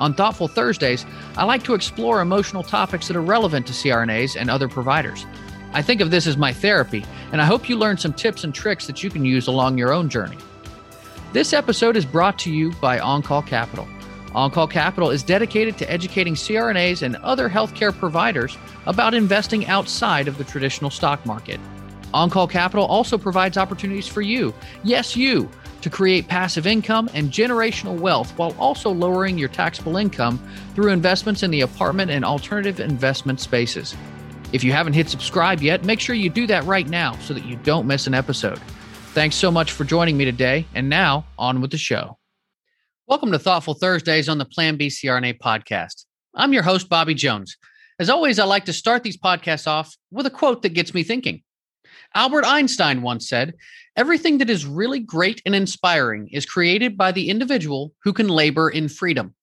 On Thoughtful Thursdays, I like to explore emotional topics that are relevant to CRNAs and other providers. I think of this as my therapy, and I hope you learn some tips and tricks that you can use along your own journey. This episode is brought to you by OnCall Capital. OnCall Capital is dedicated to educating CRNAs and other healthcare providers about investing outside of the traditional stock market. OnCall Capital also provides opportunities for you, yes, you, to create passive income and generational wealth while also lowering your taxable income through investments in the apartment and alternative investment spaces. If you haven't hit subscribe yet, make sure you do that right now so that you don't miss an episode. Thanks so much for joining me today. And now, on with the show. Welcome to Thoughtful Thursdays on the Plan B CRNA podcast. I'm your host, Bobby Jones. As always, I like to start these podcasts off with a quote that gets me thinking. Albert Einstein once said, Everything that is really great and inspiring is created by the individual who can labor in freedom.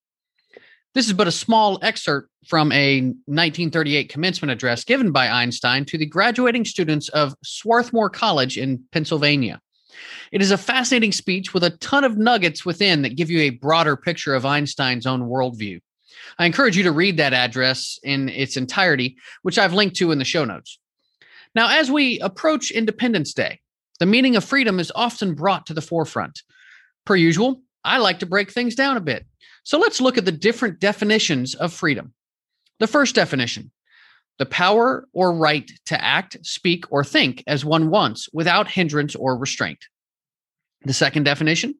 This is but a small excerpt from a 1938 commencement address given by Einstein to the graduating students of Swarthmore College in Pennsylvania. It is a fascinating speech with a ton of nuggets within that give you a broader picture of Einstein's own worldview. I encourage you to read that address in its entirety, which I've linked to in the show notes. Now, as we approach Independence Day, the meaning of freedom is often brought to the forefront. Per usual, I like to break things down a bit. So let's look at the different definitions of freedom. The first definition the power or right to act, speak, or think as one wants without hindrance or restraint. The second definition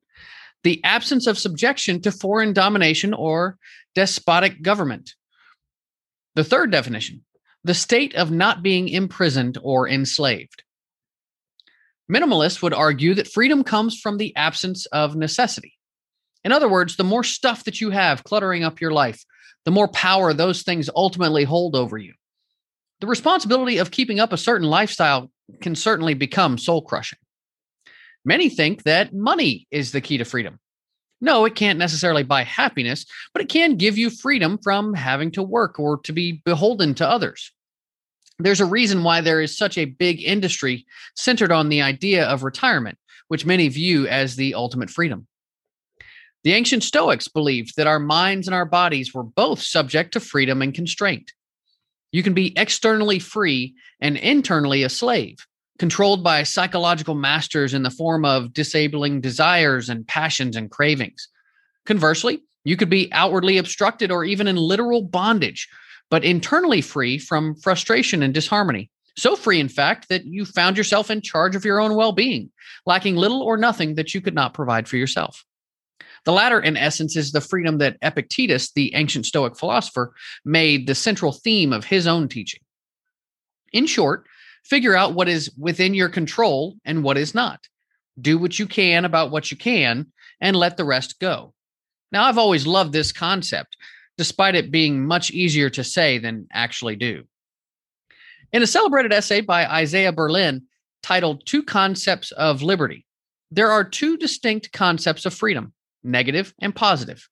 the absence of subjection to foreign domination or despotic government. The third definition the state of not being imprisoned or enslaved. Minimalists would argue that freedom comes from the absence of necessity. In other words, the more stuff that you have cluttering up your life, the more power those things ultimately hold over you. The responsibility of keeping up a certain lifestyle can certainly become soul crushing. Many think that money is the key to freedom. No, it can't necessarily buy happiness, but it can give you freedom from having to work or to be beholden to others. There's a reason why there is such a big industry centered on the idea of retirement, which many view as the ultimate freedom. The ancient Stoics believed that our minds and our bodies were both subject to freedom and constraint. You can be externally free and internally a slave controlled by psychological masters in the form of disabling desires and passions and cravings. Conversely, you could be outwardly obstructed or even in literal bondage, but internally free from frustration and disharmony. So free, in fact, that you found yourself in charge of your own well being, lacking little or nothing that you could not provide for yourself. The latter, in essence, is the freedom that Epictetus, the ancient Stoic philosopher, made the central theme of his own teaching. In short, figure out what is within your control and what is not. Do what you can about what you can and let the rest go. Now, I've always loved this concept, despite it being much easier to say than actually do. In a celebrated essay by Isaiah Berlin titled Two Concepts of Liberty, there are two distinct concepts of freedom negative and positive.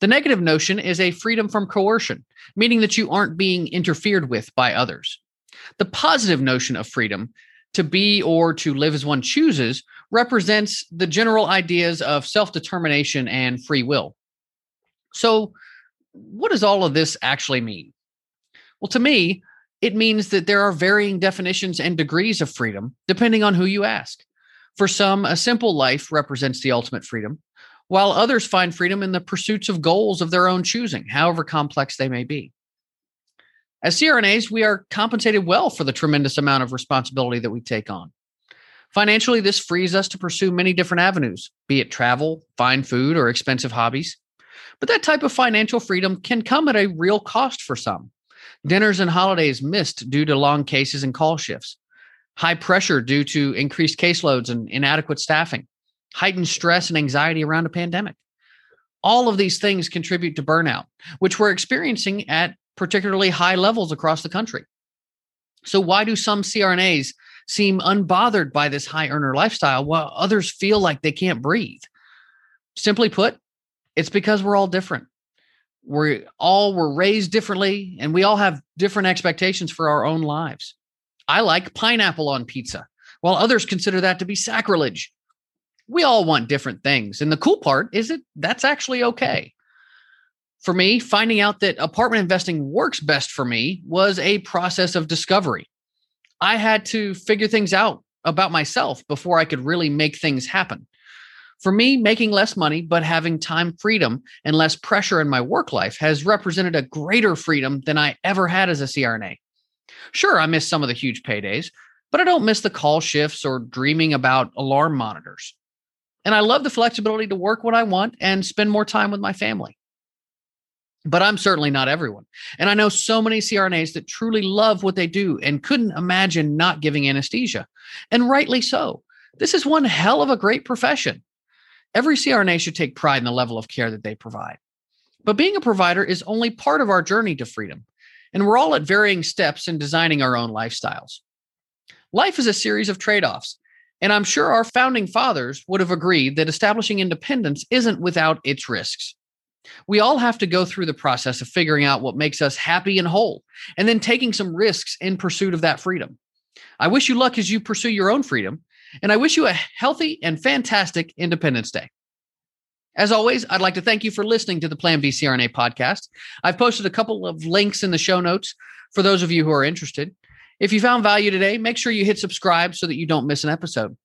The negative notion is a freedom from coercion, meaning that you aren't being interfered with by others. The positive notion of freedom to be or to live as one chooses represents the general ideas of self determination and free will. So, what does all of this actually mean? Well, to me, it means that there are varying definitions and degrees of freedom depending on who you ask. For some, a simple life represents the ultimate freedom, while others find freedom in the pursuits of goals of their own choosing, however complex they may be. As CRNAs, we are compensated well for the tremendous amount of responsibility that we take on. Financially, this frees us to pursue many different avenues, be it travel, fine food, or expensive hobbies. But that type of financial freedom can come at a real cost for some. Dinners and holidays missed due to long cases and call shifts, high pressure due to increased caseloads and inadequate staffing, heightened stress and anxiety around a pandemic. All of these things contribute to burnout, which we're experiencing at particularly high levels across the country. So, why do some CRNAs seem unbothered by this high earner lifestyle while others feel like they can't breathe? Simply put, it's because we're all different. We all were raised differently and we all have different expectations for our own lives. I like pineapple on pizza, while others consider that to be sacrilege. We all want different things. And the cool part is that that's actually okay. For me, finding out that apartment investing works best for me was a process of discovery. I had to figure things out about myself before I could really make things happen. For me, making less money, but having time freedom and less pressure in my work life has represented a greater freedom than I ever had as a CRNA. Sure, I miss some of the huge paydays, but I don't miss the call shifts or dreaming about alarm monitors. And I love the flexibility to work what I want and spend more time with my family. But I'm certainly not everyone. And I know so many CRNAs that truly love what they do and couldn't imagine not giving anesthesia. And rightly so. This is one hell of a great profession. Every CRNA should take pride in the level of care that they provide. But being a provider is only part of our journey to freedom. And we're all at varying steps in designing our own lifestyles. Life is a series of trade offs. And I'm sure our founding fathers would have agreed that establishing independence isn't without its risks. We all have to go through the process of figuring out what makes us happy and whole, and then taking some risks in pursuit of that freedom. I wish you luck as you pursue your own freedom, and I wish you a healthy and fantastic Independence Day. As always, I'd like to thank you for listening to the Plan B CRNA podcast. I've posted a couple of links in the show notes for those of you who are interested. If you found value today, make sure you hit subscribe so that you don't miss an episode.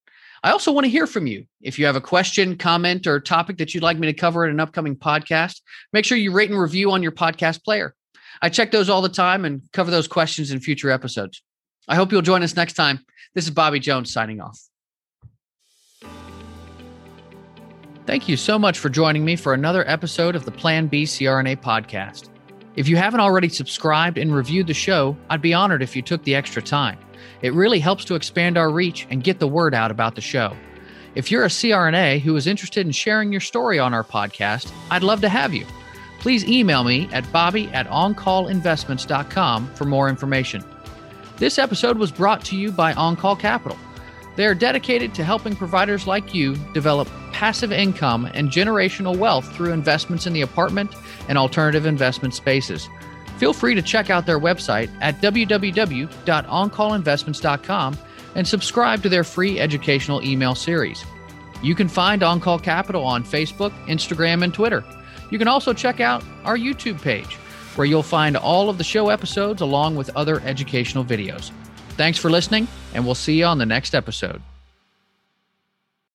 I also want to hear from you. If you have a question, comment, or topic that you'd like me to cover in an upcoming podcast, make sure you rate and review on your podcast player. I check those all the time and cover those questions in future episodes. I hope you'll join us next time. This is Bobby Jones signing off. Thank you so much for joining me for another episode of the Plan B CRNA podcast. If you haven't already subscribed and reviewed the show, I'd be honored if you took the extra time. It really helps to expand our reach and get the word out about the show. If you're a CRNA who is interested in sharing your story on our podcast, I'd love to have you. Please email me at bobby at oncallinvestments.com for more information. This episode was brought to you by OnCall Capital. They are dedicated to helping providers like you develop passive income and generational wealth through investments in the apartment and alternative investment spaces. Feel free to check out their website at www.oncallinvestments.com and subscribe to their free educational email series. You can find OnCall Capital on Facebook, Instagram, and Twitter. You can also check out our YouTube page, where you'll find all of the show episodes along with other educational videos. Thanks for listening, and we'll see you on the next episode.